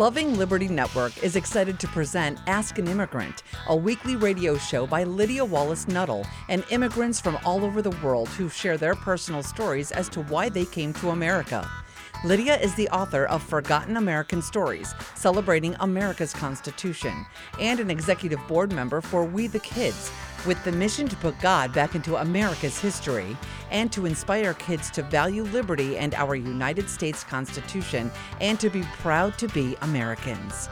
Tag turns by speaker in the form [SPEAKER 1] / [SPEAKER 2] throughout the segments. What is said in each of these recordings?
[SPEAKER 1] Loving Liberty Network is excited to present Ask an Immigrant, a weekly radio show by Lydia Wallace Nuttall and immigrants from all over the world who share their personal stories as to why they came to America. Lydia is the author of Forgotten American Stories, celebrating America's Constitution, and an executive board member for We the Kids, with the mission to put God back into America's history and to inspire kids to value liberty and our United States Constitution and to be proud to be Americans.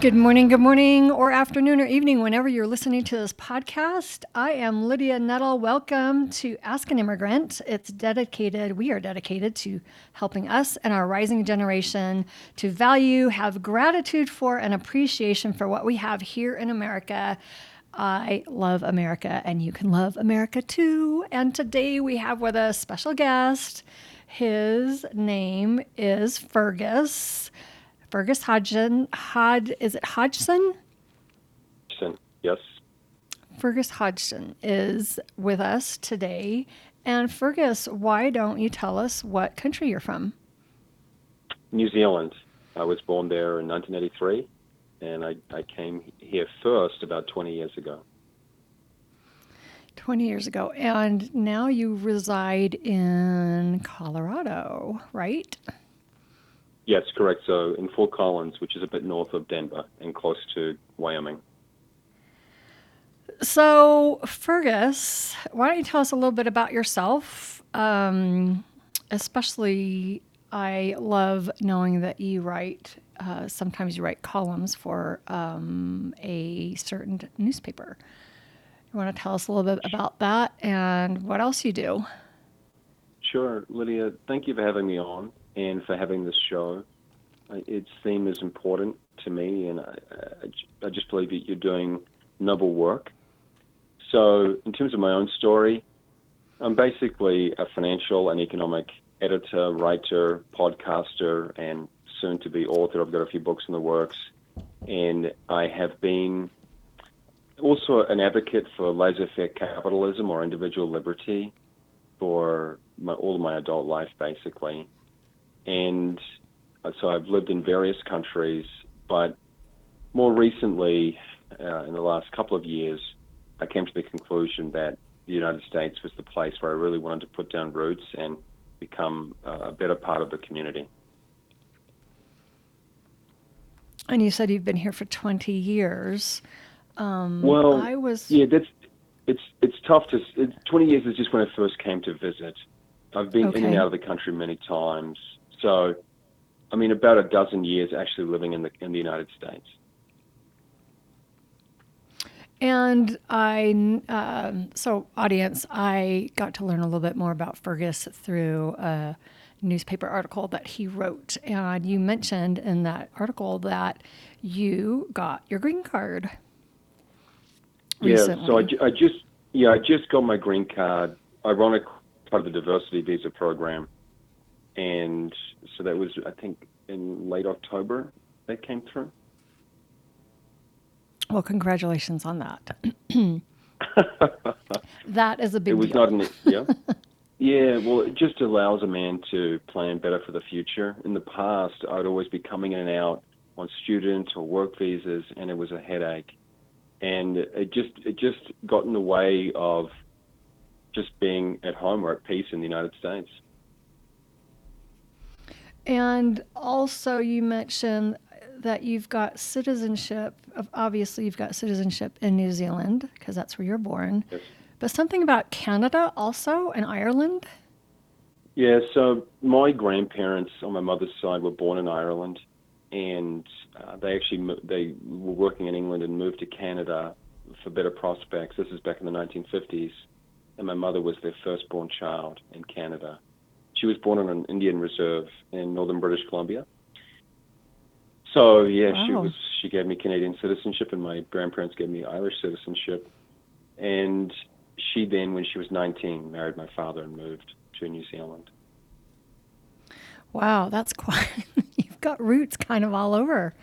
[SPEAKER 2] Good morning, good morning, or afternoon, or evening, whenever you're listening to this podcast. I am Lydia Nuttall. Welcome to Ask an Immigrant. It's dedicated, we are dedicated to helping us and our rising generation to value, have gratitude for, and appreciation for what we have here in America. I love America, and you can love America too. And today we have with us special guest. His name is Fergus. Fergus Hodgson. Hod, is it Hodgson? Hodgson.
[SPEAKER 3] Yes.
[SPEAKER 2] Fergus Hodgson is with us today. And Fergus, why don't you tell us what country you're from?
[SPEAKER 3] New Zealand. I was born there in 1983, and I, I came here first about 20 years ago.
[SPEAKER 2] 20 years ago. And now you reside in Colorado, right?
[SPEAKER 3] Yes, correct. So in Fort Collins, which is a bit north of Denver and close to Wyoming.
[SPEAKER 2] So, Fergus, why don't you tell us a little bit about yourself? Um, especially, I love knowing that you write, uh, sometimes you write columns for um, a certain newspaper. You want to tell us a little bit about that and what else you do?
[SPEAKER 3] Sure, Lydia. Thank you for having me on and for having this show. Its theme is important to me, and I, I, just believe that you're doing noble work. So, in terms of my own story, I'm basically a financial and economic editor, writer, podcaster, and soon to be author. I've got a few books in the works. And I have been also an advocate for laissez faire capitalism or individual liberty for my, all of my adult life, basically. And so I've lived in various countries, but more recently, uh, in the last couple of years, I came to the conclusion that the United States was the place where I really wanted to put down roots and become uh, a better part of the community.
[SPEAKER 2] And you said you've been here for 20 years. Um,
[SPEAKER 3] well,
[SPEAKER 2] I was.
[SPEAKER 3] Yeah, that's it's it's tough to. It, 20 years is just when I first came to visit. I've been
[SPEAKER 2] Okay.
[SPEAKER 3] in and out of the country many times, so I mean about a dozen years actually living in the in the United States.
[SPEAKER 2] And I, um, so audience, I got to learn a little bit more about Fergus through a newspaper article that he wrote. And you mentioned in that article that you got your green card.
[SPEAKER 3] Yeah, so I, I just yeah I just got my green card. Ironic part of the diversity visa program, and so that was I think in late October that came through.
[SPEAKER 2] Well, congratulations on that. that is a big
[SPEAKER 3] it was
[SPEAKER 2] deal.
[SPEAKER 3] not an yeah yeah well it just allows a man to plan better for the future in the past i'd always be coming in and out on student or work visas and it was a headache and it just it just got in the way of just being at home or at peace in the united states
[SPEAKER 2] And also, you mentioned that you've got citizenship. Obviously, you've got citizenship in New Zealand because that's where you're born.
[SPEAKER 3] Yes.
[SPEAKER 2] But something about Canada also and Ireland.
[SPEAKER 3] Yeah, so my grandparents on my mother's side were born in Ireland, and uh, they actually they were working in England and moved to Canada for better prospects. This is back in the 1950s, and my mother was their firstborn child in Canada. She was born on an Indian reserve in northern British Columbia. So yeah, she was she gave me Canadian citizenship, and my grandparents gave me Irish citizenship. And she then, when she was 19, married my father and moved to New Zealand.
[SPEAKER 2] Wow, that's quite. you've got roots kind of all over,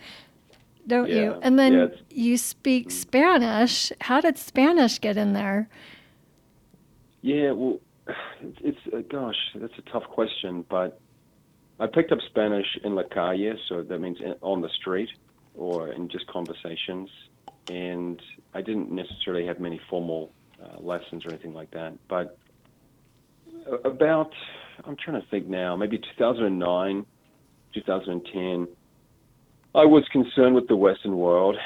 [SPEAKER 2] don't you? And then
[SPEAKER 3] yeah,
[SPEAKER 2] you speak Spanish. How did Spanish get in there?
[SPEAKER 3] Yeah, well, it's uh, gosh, that's a tough question, but I picked up Spanish in la calle, so that means in, on the street or in just conversations, and I didn't necessarily have many formal uh, lessons or anything like that. But about, I'm trying to think now, maybe 2009, 2010, I was concerned with the Western world,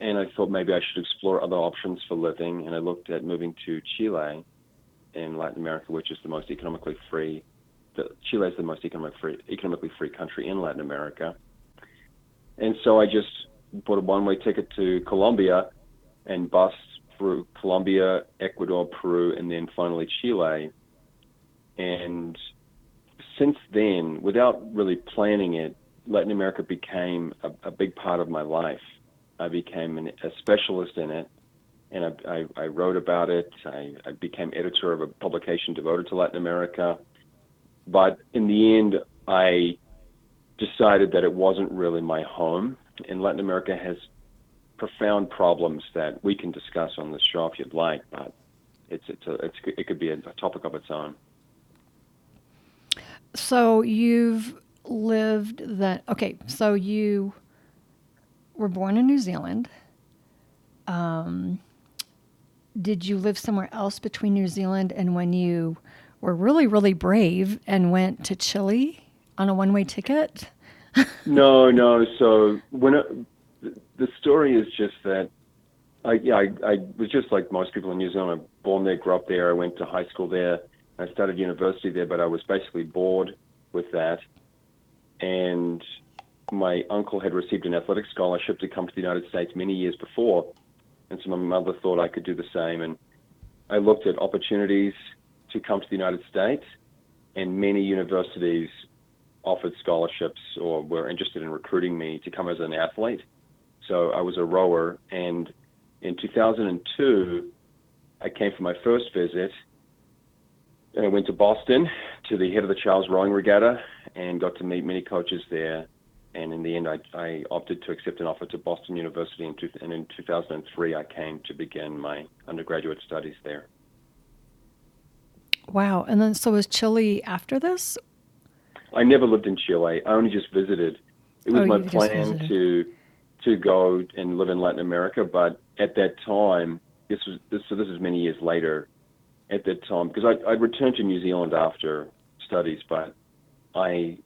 [SPEAKER 3] and I thought maybe I should explore other options for living, and I looked at moving to Chile in Latin America, which is the most economically free. The, Chile is the most economic free, economically free country in Latin America, and so I just bought a one-way ticket to Colombia and bus through Colombia, Ecuador, Peru, and then finally Chile. And since then, without really planning it, Latin America became a, a big part of my life. I became an, a specialist in it, and I, I, I wrote about it. I, I became editor of a publication devoted to Latin America. But in the end, I decided that it wasn't really my home. And Latin America has profound problems that we can discuss on this show if you'd like, but it's, it's, a, it's it could be a, a topic of its own.
[SPEAKER 2] So you've lived that, okay, so you were born in New Zealand. Um, did you live somewhere else between New Zealand and when you were really, really brave and went to Chile on a one way ticket?
[SPEAKER 3] no, no. So when it, the story is just that I, yeah, I, I was just like most people in New Zealand. I'm born there, grew up there. I went to high school there. I started university there, but I was basically bored with that. And my uncle had received an athletic scholarship to come to the United States many years before. And so my mother thought I could do the same. And I looked at opportunities to come to the United States, and many universities offered scholarships or were interested in recruiting me to come as an athlete. So I was a rower, and in 2002, I came for my first visit, and I went to Boston to the head of the Charles Rowing Regatta and got to meet many coaches there. And in the end, I, I opted to accept an offer to Boston University, in two, and in 2003, I came to begin my undergraduate studies there.
[SPEAKER 2] Wow. And then, so was Chile after this?
[SPEAKER 3] I never lived in Chile. I only just visited. It was oh, my plan to to go and live in Latin America, but at that time, this was this, so this is many years later. At that time, because I I returned to New Zealand after studies, but I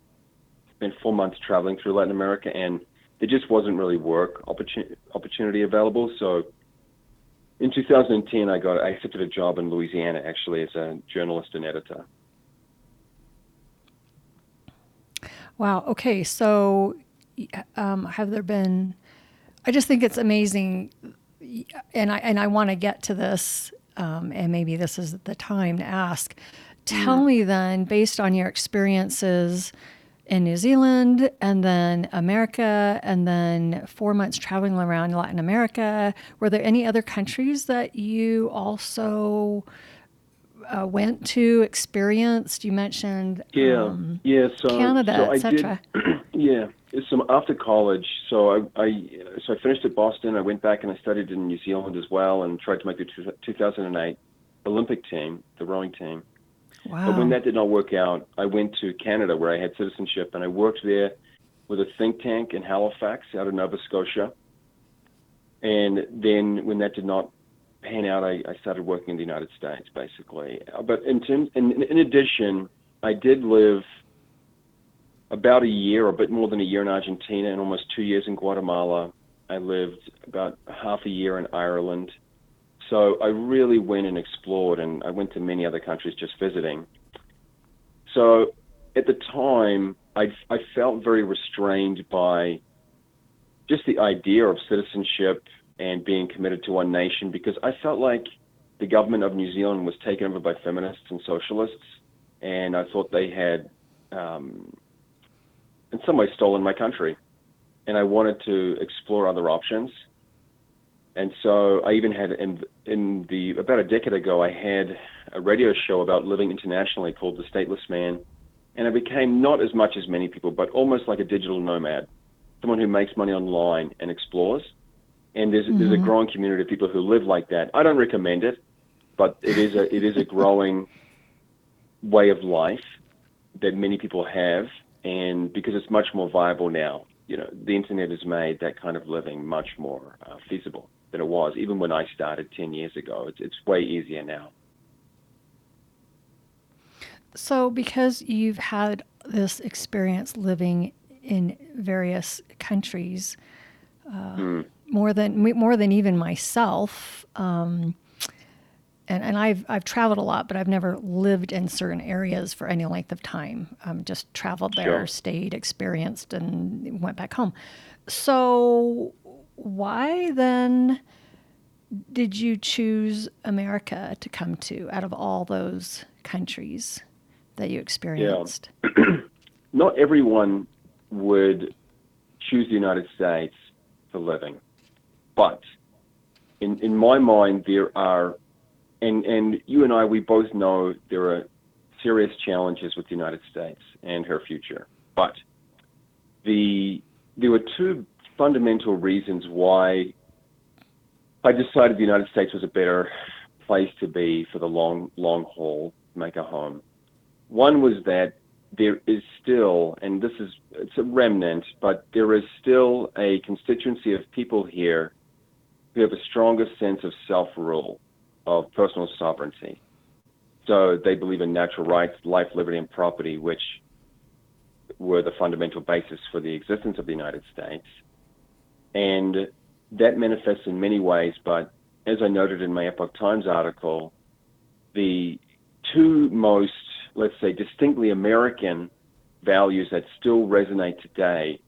[SPEAKER 3] spent four months traveling through Latin America, and there just wasn't really work opportunity opportunity available. So in 2010, I got I accepted a job in Louisiana actually as a journalist and editor.
[SPEAKER 2] Wow. Okay. So, um, have there been? I just think it's amazing, and I and I want to get to this, um, and maybe this is the time to ask. Tell mm. me then, based on your experiences in New Zealand and then America and then four months traveling around Latin America, were there any other countries that you also uh, went to, experienced? You mentioned
[SPEAKER 3] yeah,
[SPEAKER 2] um,
[SPEAKER 3] yeah, so
[SPEAKER 2] Canada,
[SPEAKER 3] so
[SPEAKER 2] etc.
[SPEAKER 3] yeah, so after college, so I, I so I finished at Boston. I went back and I studied in New Zealand as well, and tried to make the 2008 Olympic team, the rowing team.
[SPEAKER 2] Wow.
[SPEAKER 3] But when that did not work out, I went to Canada where I had citizenship, and I worked there with a think tank in Halifax, out of Nova Scotia. And then when that did not pan out, I, I started working in the United States, basically. Uh, but in, terms, in, in addition, I did live about a year, or a bit more than a year in Argentina, and almost two years in Guatemala. I lived about half a year in Ireland. So I really went and explored, and I went to many other countries just visiting. So at the time, I, I felt very restrained by just the idea of citizenship and being committed to one nation because I felt like the government of New Zealand was taken over by feminists and socialists, and I thought they had, um, in some way, stolen my country. And I wanted to explore other options. And so I even had in, the about a decade ago, I had a radio show about living internationally called The Stateless Man, and I became not as much as many people, but almost like a digital nomad, someone who makes money online and explores and there's mm-hmm. there's a mm-hmm. growing community of people who live like that. I don't recommend it, but it is a it is a growing way of life that many people have, and because it's much more viable now. You know, the internet has made that kind of living much more uh, feasible than it was even when I started 10 years ago. It's, it's way easier now.
[SPEAKER 2] So, because you've had this experience living in various countries, uh, mm. more than more than even myself, um, and, and I've I've traveled a lot, but I've never lived in certain areas for any length of time. Um, just traveled there, sure. stayed, experienced, and went back home. So, why then did you choose America to come to out of all those countries? that you experienced?
[SPEAKER 3] Yeah. Not everyone would choose the United States for living, but in in my mind there are, and and you and I we both know there are serious challenges with the United States and her future, but the there were two fundamental reasons why I decided the United States was a better place to be for the long long haul, make a home. One was that there is still, and this is it's a remnant, but there is still a constituency of people here who have a stronger sense of self-rule, of personal sovereignty. So they believe in natural rights, life, liberty, and property, which were the fundamental basis for the existence of the United States. And that manifests in many ways, but as I noted in my Epoch Times article, the two most let's say, distinctly American values that still resonate today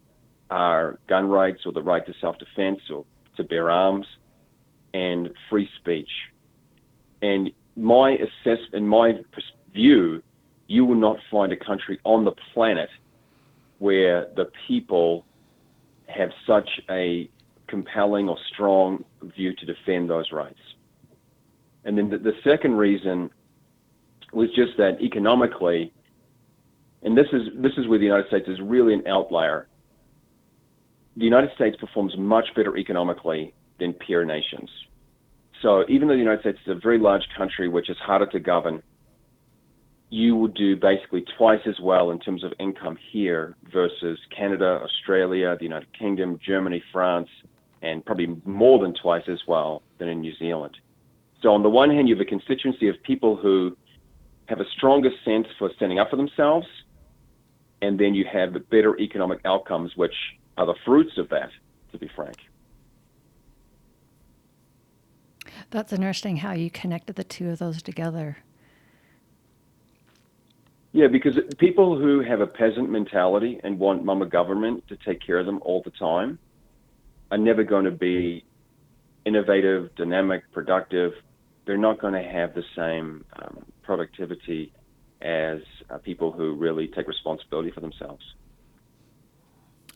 [SPEAKER 3] are gun rights or the right to self defense or to bear arms and free speech. And my assess, in my view, you will not find a country on the planet where the people have such a compelling or strong view to defend those rights. And then the, the second reason was just that economically, and this is this is where the United States is really an outlier. The United States performs much better economically than peer nations. So even though the United States is a very large country, which is harder to govern, you will do basically twice as well in terms of income here versus Canada, Australia, the United Kingdom, Germany, France, and probably more than twice as well than in New Zealand. So on the one hand, you have a constituency of people who have a stronger sense for standing up for themselves, and then you have the better economic outcomes, which are the fruits of that, to be frank.
[SPEAKER 2] That's interesting how you connected the two of those together.
[SPEAKER 3] Yeah, because people who have a peasant mentality and want mama government to take care of them all the time are never going to be innovative, dynamic, productive. They're not going to have the same um, productivity as uh, people who really take responsibility for themselves.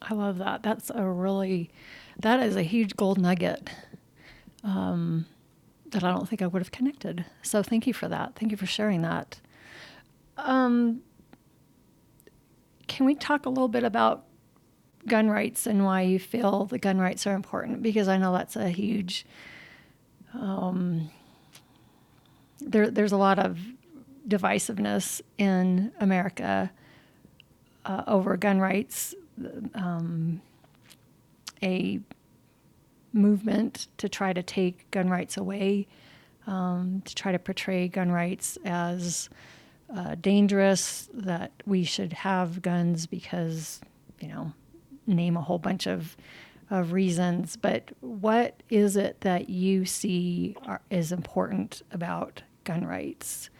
[SPEAKER 2] I love that. That's a really, that is a huge gold nugget um, that I don't think I would have connected. So thank you for that. Thank you for sharing that. Um, can we talk a little bit about gun rights and why you feel the gun rights are important? Because I know that's a huge. Um, there, there's a lot of divisiveness in America uh, over gun rights, um, a movement to try to take gun rights away, um, to try to portray gun rights as uh, dangerous, that we should have guns because, you know, name a whole bunch of, of reasons. But what is it that you see are, is important about gun rights?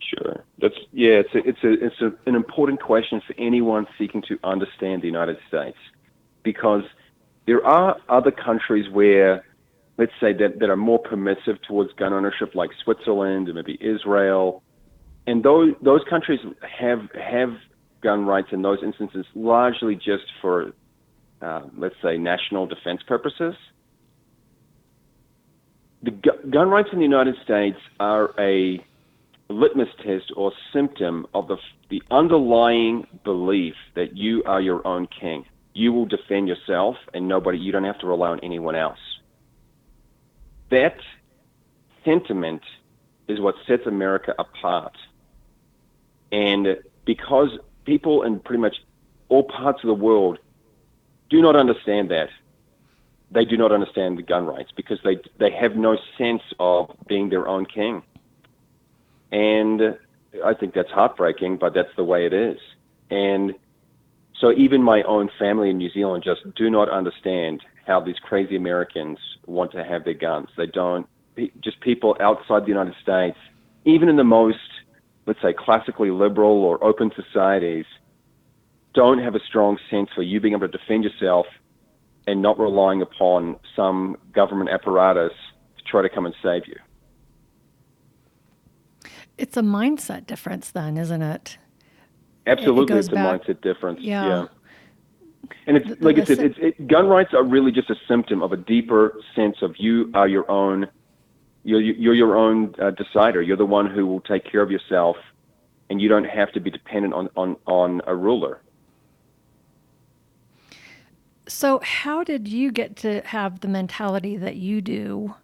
[SPEAKER 3] Sure. That's yeah. It's a, it's a it's a, an important question for anyone seeking to understand the United States, because there are other countries where, let's say that that are more permissive towards gun ownership, like Switzerland and maybe Israel, and those those countries have have gun rights in those instances largely just for, uh, let's say, national defense purposes. The gu- gun rights in the United States are a litmus test or symptom of the, the underlying belief that you are your own king. You will defend yourself and nobody, you don't have to rely on anyone else. That sentiment is what sets America apart And because people in pretty much all parts of the world do not understand that, they do not understand the gun rights because they they have no sense of being their own king. And I think that's heartbreaking, but that's the way it is. And so even my own family in New Zealand just do not understand how these crazy Americans want to have their guns. They don't. Just people outside the United States, even in the most, let's say, classically liberal or open societies, don't have a strong sense for you being able to defend yourself and not relying upon some government apparatus to try to come and save you.
[SPEAKER 2] It's a mindset difference, then, isn't it?
[SPEAKER 3] Absolutely,
[SPEAKER 2] it
[SPEAKER 3] it's a
[SPEAKER 2] back,
[SPEAKER 3] mindset difference.
[SPEAKER 2] Yeah.
[SPEAKER 3] yeah. And it's
[SPEAKER 2] The-
[SPEAKER 3] like
[SPEAKER 2] the
[SPEAKER 3] I said, it's, it, gun rights are really just a symptom of a deeper sense of you are your own. You're you're your own uh, decider. You're the one who will take care of yourself, and you don't have to be dependent on on on a ruler.
[SPEAKER 2] So, how did you get to have the mentality that you do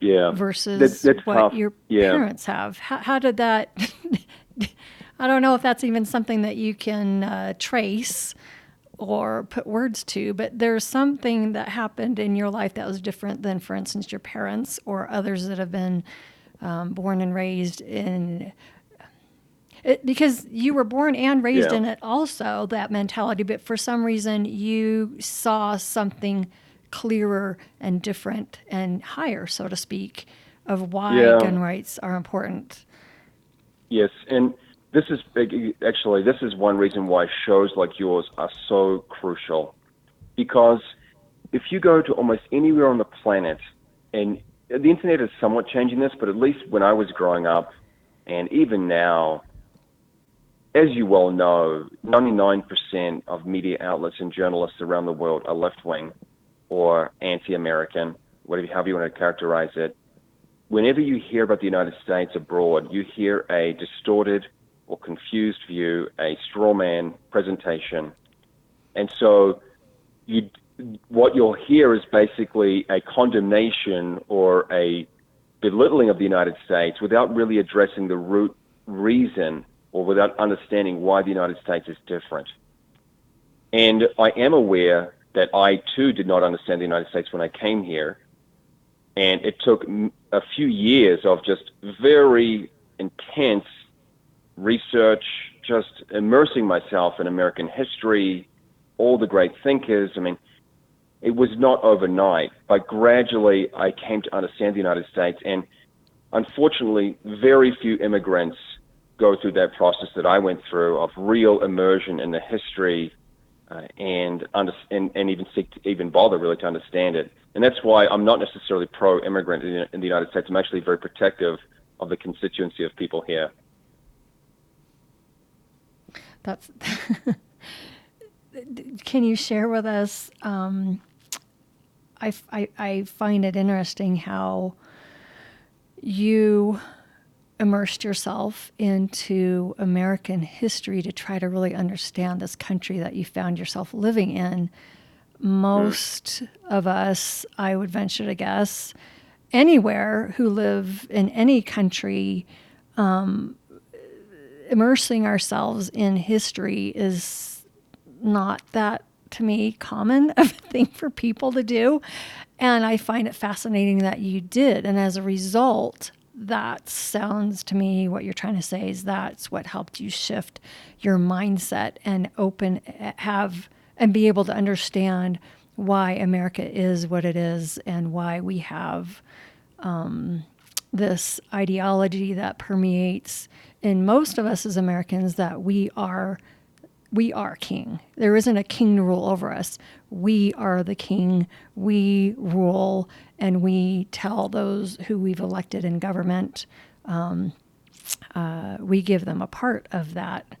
[SPEAKER 3] Yeah.
[SPEAKER 2] versus
[SPEAKER 3] that's
[SPEAKER 2] what
[SPEAKER 3] tough.
[SPEAKER 2] your
[SPEAKER 3] Yeah.
[SPEAKER 2] parents have? How, how did that? I don't know if that's even something that you can uh, trace or put words to, but there's something that happened in your life that was different than, for instance, your parents or others that have been um, born and raised in. It, because you were born and raised
[SPEAKER 3] Yeah.
[SPEAKER 2] in it also that mentality but for some reason you saw something clearer and different and higher so to speak of why
[SPEAKER 3] Yeah.
[SPEAKER 2] gun rights are important
[SPEAKER 3] Yes, and this is actually this is one reason why shows like yours are so crucial, because if you go to almost anywhere on the planet, and the internet is somewhat changing this, but at least when I was growing up, and even now, as you well know, 99% of media outlets and journalists around the world are left wing or anti American, whatever however you want to characterize it. Whenever you hear about the United States abroad, you hear a distorted or confused view, a straw man presentation. And so you what you'll hear is basically a condemnation or a belittling of the United States without really addressing the root reason or without understanding why the United States is different. And I am aware that I too did not understand the United States when I came here. And it took a few years of just very intense research, just immersing myself in American history, all the great thinkers. I mean, it was not overnight, but gradually I came to understand the United States. And unfortunately, very few immigrants go through that process that I went through of real immersion in the history uh, and, under, and and even seek to even bother really to understand it. And that's why I'm not necessarily pro-immigrant in, in the United States. I'm actually very protective of the constituency of people here.
[SPEAKER 2] That's can you share with us um, I, I, I find it interesting how you immersed yourself into American history to try to really understand this country that you found yourself living in. Most of us, I would venture to guess, anywhere who live in any country, um, immersing ourselves in history is not that to me common of a thing for people to do. And i find it fascinating that you did. And as a result that sounds to me what you're trying to say is that's what helped you shift your mindset and open have and be able to understand why america is what it is and why we have um, this ideology that permeates in most of us as Americans that we are we are king. There isn't a king to rule over us. We are the king. We rule and we tell those who we've elected in government, um, uh, we give them a part of that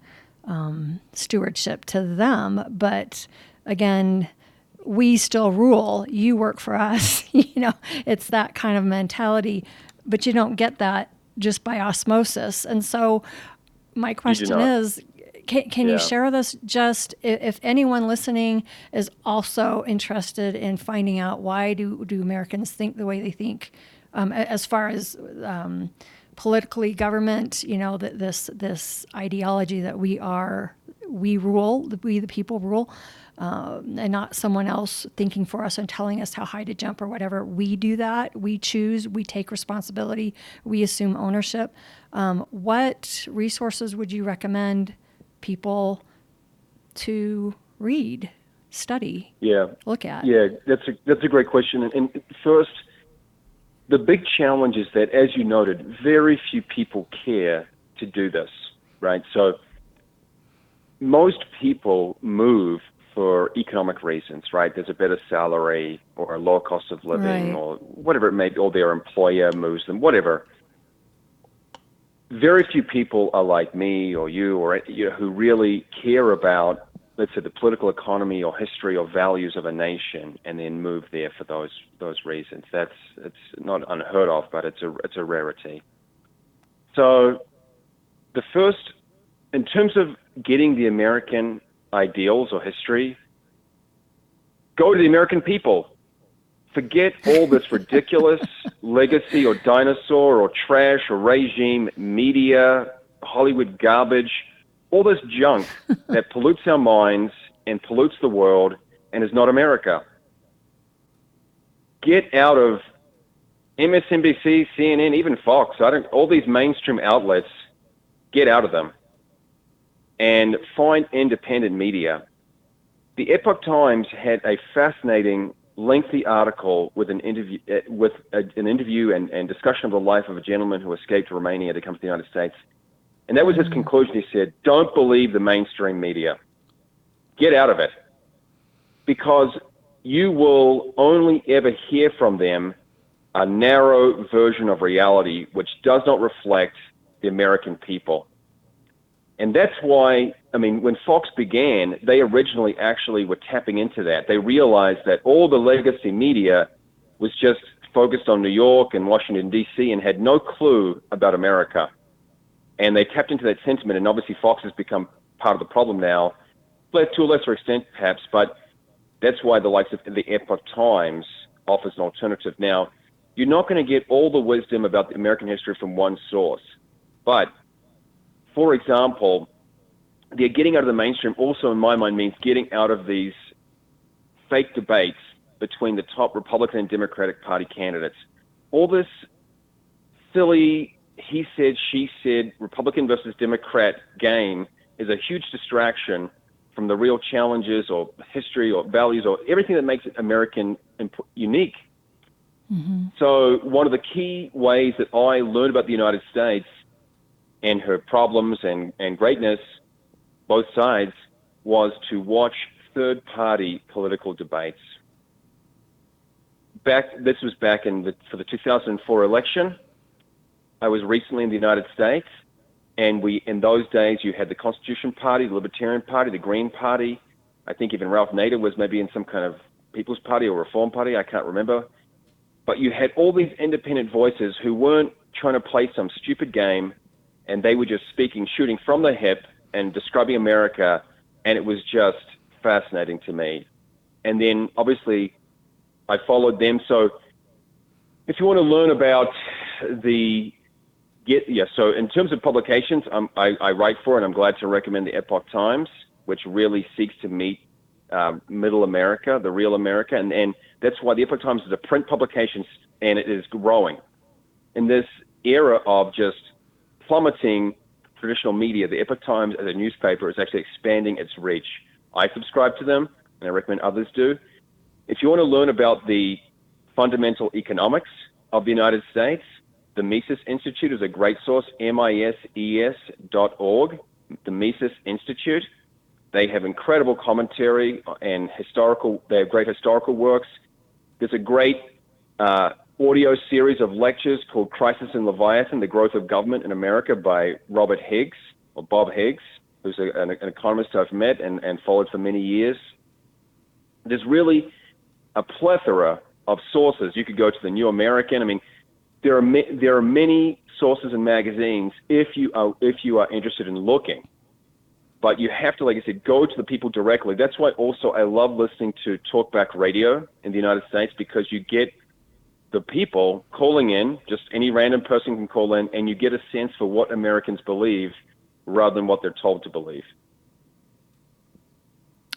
[SPEAKER 2] um, stewardship to them. But again, we still rule. You work for us. you know, it's that kind of mentality. But you don't get that just by osmosis. And so, my question is can, can you share with us just if anyone listening is also interested in finding out why do, do Americans think the way they think um, as far as um, politically, government, you know, that this this ideology that we are we rule, we the people rule, uh, and not someone else thinking for us and telling us how high to jump or whatever. We do that. We choose. We take responsibility. We assume ownership. Um, what resources would you recommend people to read, study,
[SPEAKER 3] Yeah.
[SPEAKER 2] look at?
[SPEAKER 3] Yeah, that's a that's a great question. And, and first, the big challenge is that, as you noted, very few people care to do this, right? So most people move for economic reasons, right? There's a better salary or a lower cost of living
[SPEAKER 2] Right.
[SPEAKER 3] or whatever it may be, or their employer moves them, whatever. Very few people are like me or you or you know, who really care about, let's say, the political economy or history or values of a nation, and then move there for those those reasons. That's it's not unheard of, but it's a it's a rarity. So, the first, in terms of getting the American ideals or history, go to the American people. Forget all this ridiculous legacy or dinosaur or trash or regime media, Hollywood garbage, all this junk that pollutes our minds and pollutes the world and is not America. Get out of MSNBC, CNN, even Fox. I don't. All these mainstream outlets, get out of them, and find independent media. The Epoch Times had a fascinating, lengthy article with an interview uh, with a, an interview and, and discussion of the life of a gentleman who escaped Romania to come to the United States, and that was his conclusion. He said, "Don't believe the mainstream media. Get out of it, because you will only ever hear from them." a narrow version of reality which does not reflect the American people. And that's why, I mean, when Fox began, they originally actually were tapping into that. They realized that all the legacy media was just focused on New York and Washington, D.C., and had no clue about America. And they tapped into that sentiment, and obviously Fox has become part of the problem now, but to a lesser extent, perhaps. But that's why the likes of the Epoch Times offers an alternative. Now, you're not going to get all the wisdom about the American history from one source. But, for example, the getting out of the mainstream also, in my mind, means getting out of these fake debates between the top Republican and Democratic Party candidates. All this silly he said, she said, Republican versus Democrat game is a huge distraction from the real challenges or history or values or everything that makes it American imp- unique. Mm-hmm. So, one of the key ways that I learned about the United States and her problems and, and greatness, both sides, was to watch third party political debates. Back, this was back in the, for the 2004 election. I was recently in the United States, and we, in those days, you had the Constitution Party, the Libertarian Party, the Green Party. I think even Ralph Nader was maybe in some kind of People's Party or Reform Party. I can't remember but you had all these independent voices who weren't trying to play some stupid game and they were just speaking shooting from the hip and describing america and it was just fascinating to me. And then obviously i followed them. So if you want to learn about the get yeah so in terms of publications um, I, I write for and i'm glad to recommend the epoch times which really seeks to meet um, middle America, the real America, and, and that's why the Epoch Times is a print publication and it is growing. In this era of just plummeting traditional media, the Epoch Times as a newspaper is actually expanding its reach. I subscribe to them, and I recommend others do. If you want to learn about the fundamental economics of the United States, the Mises Institute is a great source, M-I-S-E-S dot org, the Mises Institute. They have incredible commentary and historical. They have great historical works. There's a great uh, audio series of lectures called "Crisis in Leviathan: The Growth of Government in America" by Robert Higgs or Bob Higgs, who's a, an, an economist I've met and, and followed for many years. There's really a plethora of sources. You could go to the New American. I mean, there are ma- there are many sources and magazines if you are if you are interested in looking but you have to, like I said, go to the people directly. That's why also I love listening to talkback radio in the United States because you get the people calling in, just any random person can call in, and you get a sense for what Americans believe rather than what they're told to believe.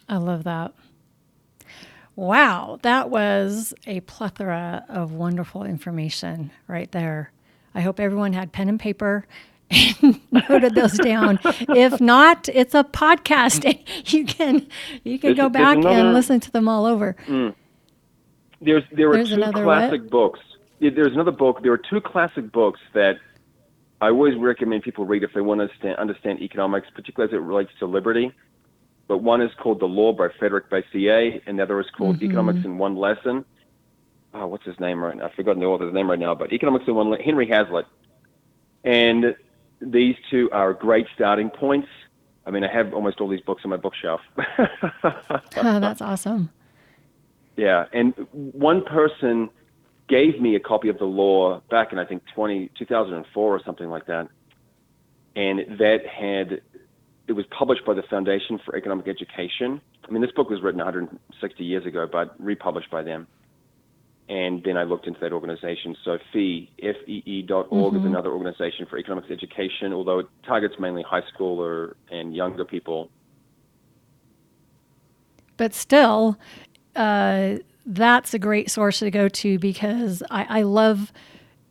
[SPEAKER 2] I love that. Wow, that was a plethora of wonderful information right there. I hope everyone had pen and paper and noted those down. If not, it's a podcast. You can you can
[SPEAKER 3] There's-
[SPEAKER 2] go back
[SPEAKER 3] another-
[SPEAKER 2] and listen to them all over. Mm.
[SPEAKER 3] There's there are
[SPEAKER 2] There's
[SPEAKER 3] two
[SPEAKER 2] another
[SPEAKER 3] classic
[SPEAKER 2] what?
[SPEAKER 3] books. There's another book. There are two classic books that I always recommend people read if they want to understand, understand economics, particularly as it relates to liberty. But one is called The Law by Frederick Bastiat, and the other is called
[SPEAKER 2] Mm-hmm.
[SPEAKER 3] Economics in One Lesson. Oh, what's his name right now? I've forgotten the author's name right now, but Economics in One Le- Henry Hazlitt. And these two are great starting points. I mean, I have almost all these books on my bookshelf.
[SPEAKER 2] Oh, that's awesome.
[SPEAKER 3] Yeah, and one person gave me a copy of the law back in I think 20, 2004 or something like that, and that had it was published by the Foundation for Economic Education. I mean, this book was written 160 years ago, but republished by them. And then I looked into that organization. So FEE, F-E-E dot org is mm-hmm. another organization for economics education, although it targets mainly high schooler and younger people.
[SPEAKER 2] but still, uh, that's a great source to go to because I, I love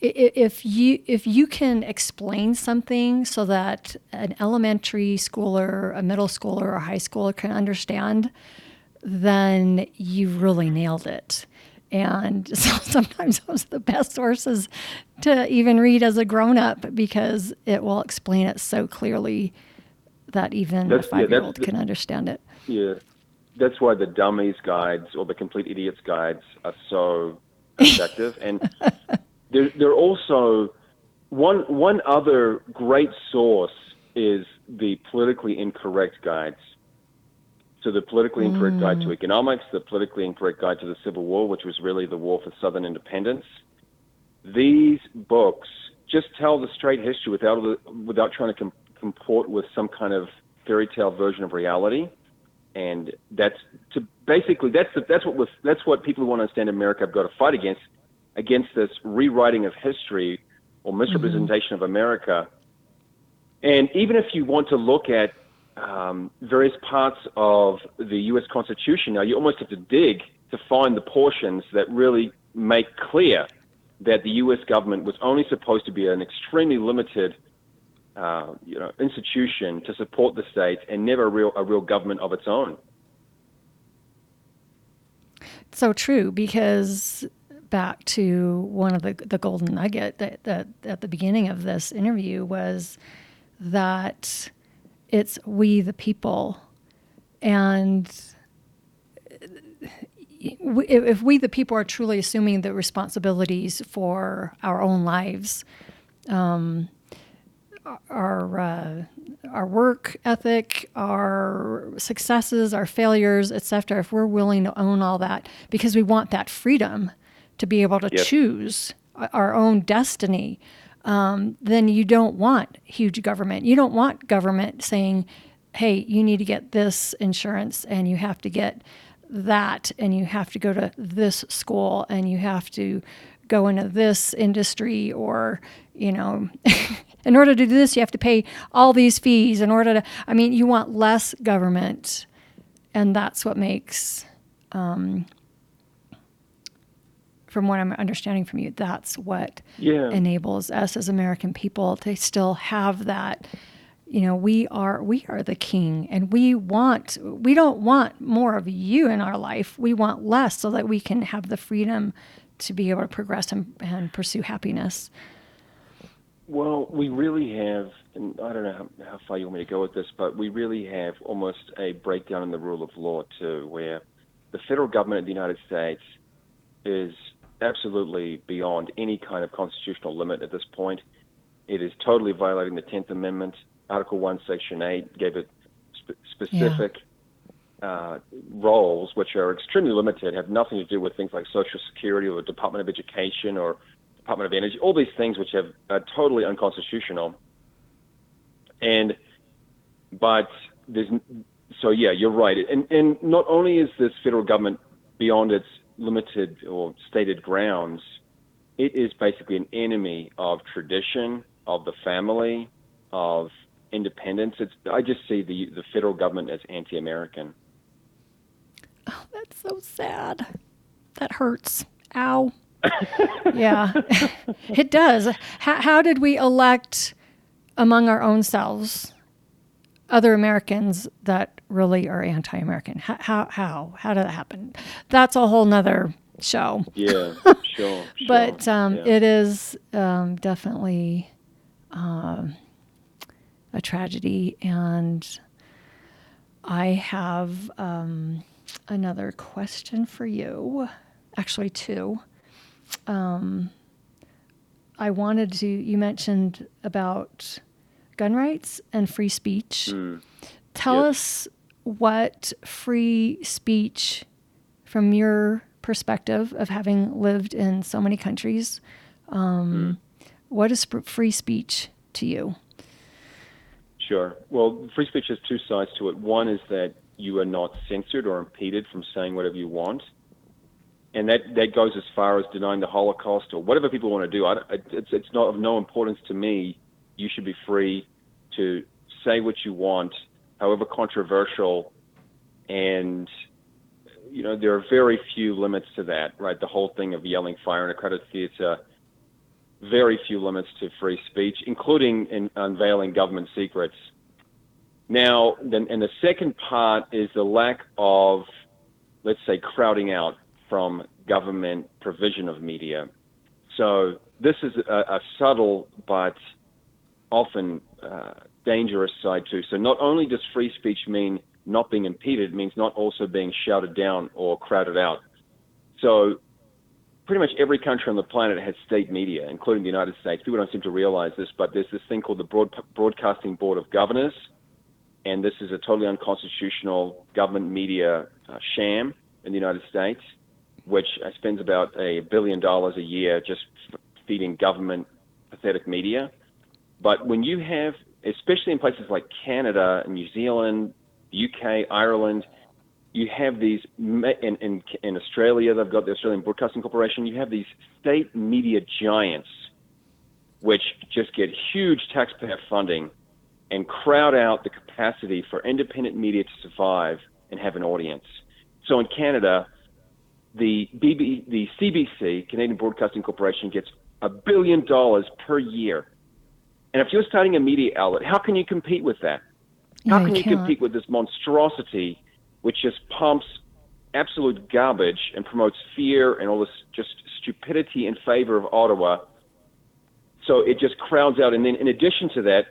[SPEAKER 2] if you if you can explain something so that an elementary schooler, a middle schooler, or a high schooler can understand, then you really nailed it. And so sometimes those are the best sources to even read as a grown up because it will explain it so clearly that even
[SPEAKER 3] That's-
[SPEAKER 2] a five year old can understand it.
[SPEAKER 3] Yeah, that's why the dummies guides or the complete idiots guides are so effective. and they're, they're also one one other great source is the politically incorrect guides. So the politically incorrect guide to mm. economics, the politically incorrect guide to the Civil War, which was really the war for Southern independence. These books just tell the straight history without without trying to com- comport with some kind of fairy tale version of reality and that's to basically that's the, that's what was that's what people who want to understand America have got to fight against against this rewriting of history or misrepresentation of America. And even if you want to look at um, various parts of the U.S. Constitution, now you almost have to dig to find the portions that really make clear that the U.S. government was only supposed to be an extremely limited uh, you know, institution to support the states and never a real, a real government of its own.
[SPEAKER 2] so true because back to one of the the golden nugget that, that at the beginning of this interview was that it's we the people and if we the people are truly assuming the responsibilities for our own lives um, our uh, our work ethic, our successes, our failures, etc. If we're willing to own all that, because we want that freedom to be able to
[SPEAKER 3] Yep.
[SPEAKER 2] choose our own destiny, um, then you don't want huge government. You don't want government saying, "Hey, you need to get this insurance, and you have to get that, and you have to go to this school, and you have to go into this industry, or you know." in order to do this, you have to pay all these fees. In order to, I mean, you want less government, and that's what makes, um, from what I'm understanding from you, that's what
[SPEAKER 3] Yeah.
[SPEAKER 2] enables us as American people to still have that. You know, we are we are the king, and we want we don't want more of you in our life. We want less, so that we can have the freedom to be able to progress and, and pursue happiness.
[SPEAKER 3] Well, we really have, and I don't know how, how far you want me to go with this, but we really have almost a breakdown in the rule of law too, where the federal government of the United States is absolutely beyond any kind of constitutional limit at this point. It is totally violating the Tenth Amendment. Article One, Section Eight gave it spe- specific uh, roles, which are extremely limited, have nothing to do with things like Social Security or Department of Education or Department of Energy, all these things which have are totally unconstitutional. And but there's so yeah, you're right. And and not only is this federal government beyond its limited or stated grounds, it is basically an enemy of tradition, of the family, of independence. It's, I just see the, the federal government as anti American.
[SPEAKER 2] Oh, that's so sad. That hurts. Ow. yeah, it does. How, how did we elect among our own selves other Americans that really are anti-American? How how how, how did that happen? That's a whole nother show.
[SPEAKER 3] Yeah, sure.
[SPEAKER 2] but um,
[SPEAKER 3] yeah.
[SPEAKER 2] it is um, definitely um, a tragedy, and I have um, another question for you. Actually, two. Um, I wanted to. You mentioned about gun rights and free speech.
[SPEAKER 3] Mm.
[SPEAKER 2] Tell
[SPEAKER 3] Yes.
[SPEAKER 2] us what free speech, from your perspective of having lived in so many countries, um, what is free speech to you?
[SPEAKER 3] Sure. Well, free speech has two sides to it. One is that you are not censored or impeded from saying whatever you want. And that, that goes as far as denying the Holocaust or whatever people want to do. I, it's, it's not of no importance to me. You should be free to say what you want, however controversial. And, you know, there are very few limits to that, right? The whole thing of yelling fire in a crowded theater, very few limits to free speech, including in unveiling government secrets. Now, then, and the second part is the lack of, let's say, crowding out from government provision of media. So this is a, a subtle but often uh, dangerous side too. So not only does free speech mean not being impeded, it means not also being shouted down or crowded out. So pretty much every country on the planet has state media, including the United States. People don't seem to realize this, but there's this thing called the Broad- Broadcasting Board of Governors, and this is a totally unconstitutional government media uh, sham in the United States, which uh, spends about a billion dollars a year just feeding government pathetic media. But when you have, especially in places like Canada and New Zealand, UK, Ireland, you have these in, in in Australia. They've got the Australian Broadcasting Corporation. You have these state media giants, which just get huge taxpayer funding and crowd out the capacity for independent media to survive and have an audience. So in Canada, the BB, the CBC, Canadian Broadcasting Corporation, gets a billion dollars per year. And if you're starting a media outlet, how can you compete with that? How
[SPEAKER 2] Yeah,
[SPEAKER 3] can you
[SPEAKER 2] can't.
[SPEAKER 3] compete with this monstrosity which just pumps absolute garbage and promotes fear and all this just stupidity in favor of Ottawa? So it just crowds out. And then in addition to that,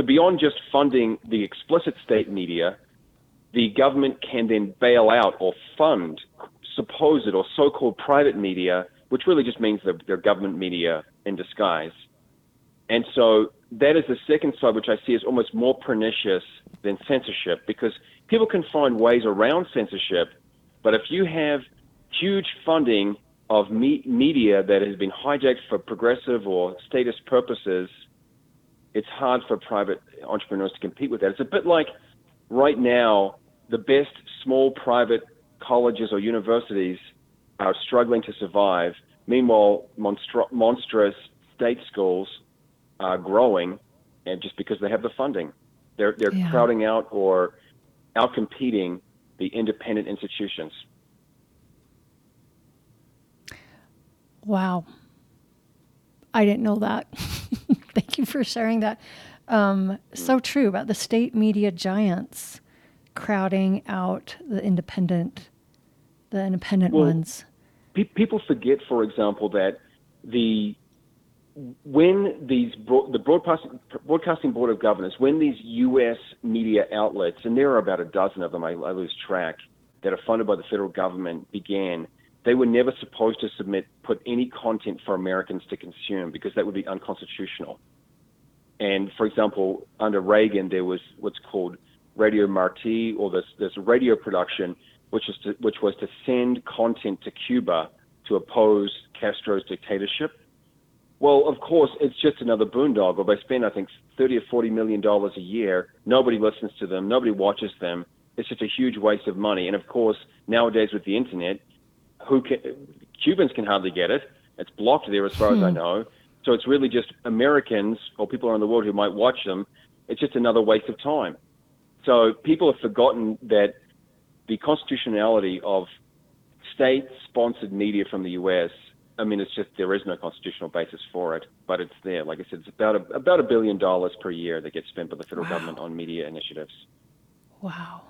[SPEAKER 3] so beyond just funding the explicit state media, the government can then bail out or fund supposed or so-called private media, which really just means they're, they're government media in disguise. And so that is the second side, which I see as almost more pernicious than censorship, because people can find ways around censorship. But if you have huge funding of me- media that has been hijacked for progressive or statist purposes, it's hard for private entrepreneurs to compete with that. It's a bit like right now, the best small private colleges or universities are struggling to survive. Meanwhile, monstru- monstrous state schools are growing, and just because they have the funding, they're they're
[SPEAKER 2] Yeah.
[SPEAKER 3] crowding out or outcompeting the independent institutions.
[SPEAKER 2] Wow. I didn't know that. Thank you for sharing that. Um, so true about the state media giants crowding out the independent, the independent
[SPEAKER 3] Well,
[SPEAKER 2] ones.
[SPEAKER 3] Pe- people forget, for example, that the when these broad, the broadcasting, broadcasting board of governors, when these U.S. media outlets, and there are about a dozen of them, I, I lose track, that are funded by the federal government, began, they were never supposed to submit put any content for Americans to consume because that would be unconstitutional. And for example, under Reagan, there was what's called Radio Marti, or this this radio production, which is to, which was to send content to Cuba to oppose Castro's dictatorship. Well, of course, it's just another boondoggle. They spend, I think, thirty or forty million dollars a year. Nobody listens to them. Nobody watches them. It's just a huge waste of money. And of course, nowadays with the internet, who can, Cubans can hardly get it, It's blocked there as far as I
[SPEAKER 2] Hmm.
[SPEAKER 3] know. So it's really just Americans or people around the world who might watch them. It's just another waste of time. So people have forgotten that the constitutionality of state-sponsored media from the U.S. I mean, it's just there is no constitutional basis for it, but it's there. Like I said, it's about a, about a billion dollars per year that gets spent by the federal
[SPEAKER 2] Wow.
[SPEAKER 3] government on media initiatives.
[SPEAKER 2] Wow.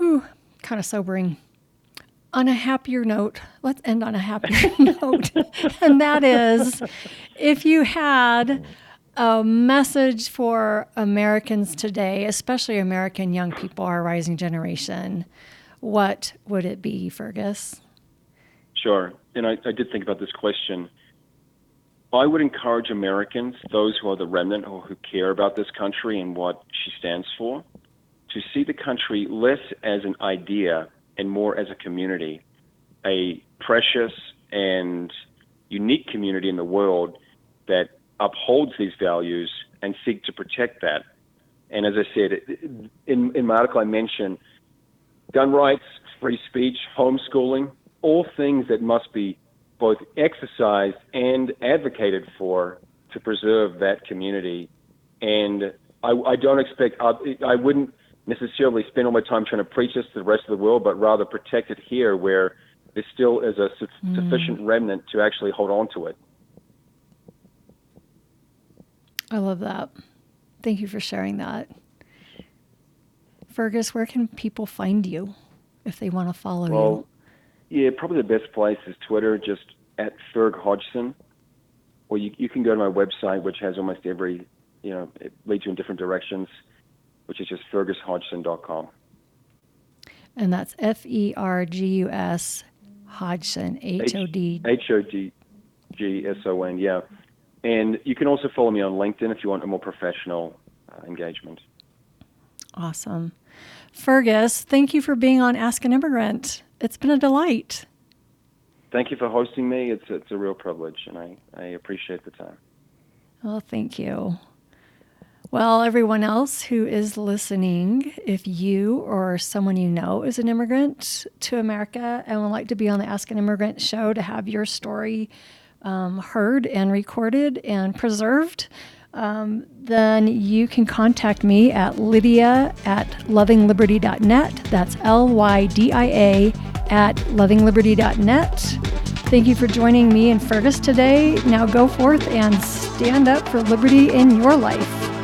[SPEAKER 2] Ooh, kind of sobering. On a happier note, let's end on a happier note. And that is if you had a message for Americans today, especially American young people, our rising generation, what would it be, Fergus?
[SPEAKER 3] Sure. And I, I did think about this question. I would encourage Americans, those who are the remnant or who care about this country and what she stands for, to see the country less as an idea and more as a community, a precious and unique community in the world that upholds these values and seek to protect that. And as I said, in, in my article, I mentioned gun rights, free speech, homeschooling, all things that must be both exercised and advocated for to preserve that community. And I, I don't expect, I, I wouldn't necessarily spend all my time trying to preach this to the rest of the world, but rather protect it here where there still is a su- mm. sufficient remnant to actually hold on to it.
[SPEAKER 2] I love that. Thank you for sharing that. Fergus, where can people find you if they want to follow you?
[SPEAKER 3] Well, yeah, probably the best place is Twitter, just at Ferg Hodgson. Or you, you can go to my website, which has almost every, you know, it leads you in different directions, which is just fergushodgson.com.
[SPEAKER 2] And that's F E R G U S Hodgson, H O D.
[SPEAKER 3] H O G G S O N, yeah. And you can also follow me on LinkedIn if you want a more professional uh, engagement.
[SPEAKER 2] Awesome. Fergus, thank you for being on Ask an Immigrant. It's been a delight.
[SPEAKER 3] Thank you for hosting me. It's, it's a real privilege, and I, I appreciate the time.
[SPEAKER 2] Well, thank you. Well, everyone else who is listening, if you or someone you know is an immigrant to America and would like to be on the Ask an Immigrant show to have your story um, heard and recorded and preserved, um, then you can contact me at lydia at lovingliberty.net. That's L Y D I A at lovingliberty.net. Thank you for joining me and Fergus today. Now go forth and stand up for liberty in your life.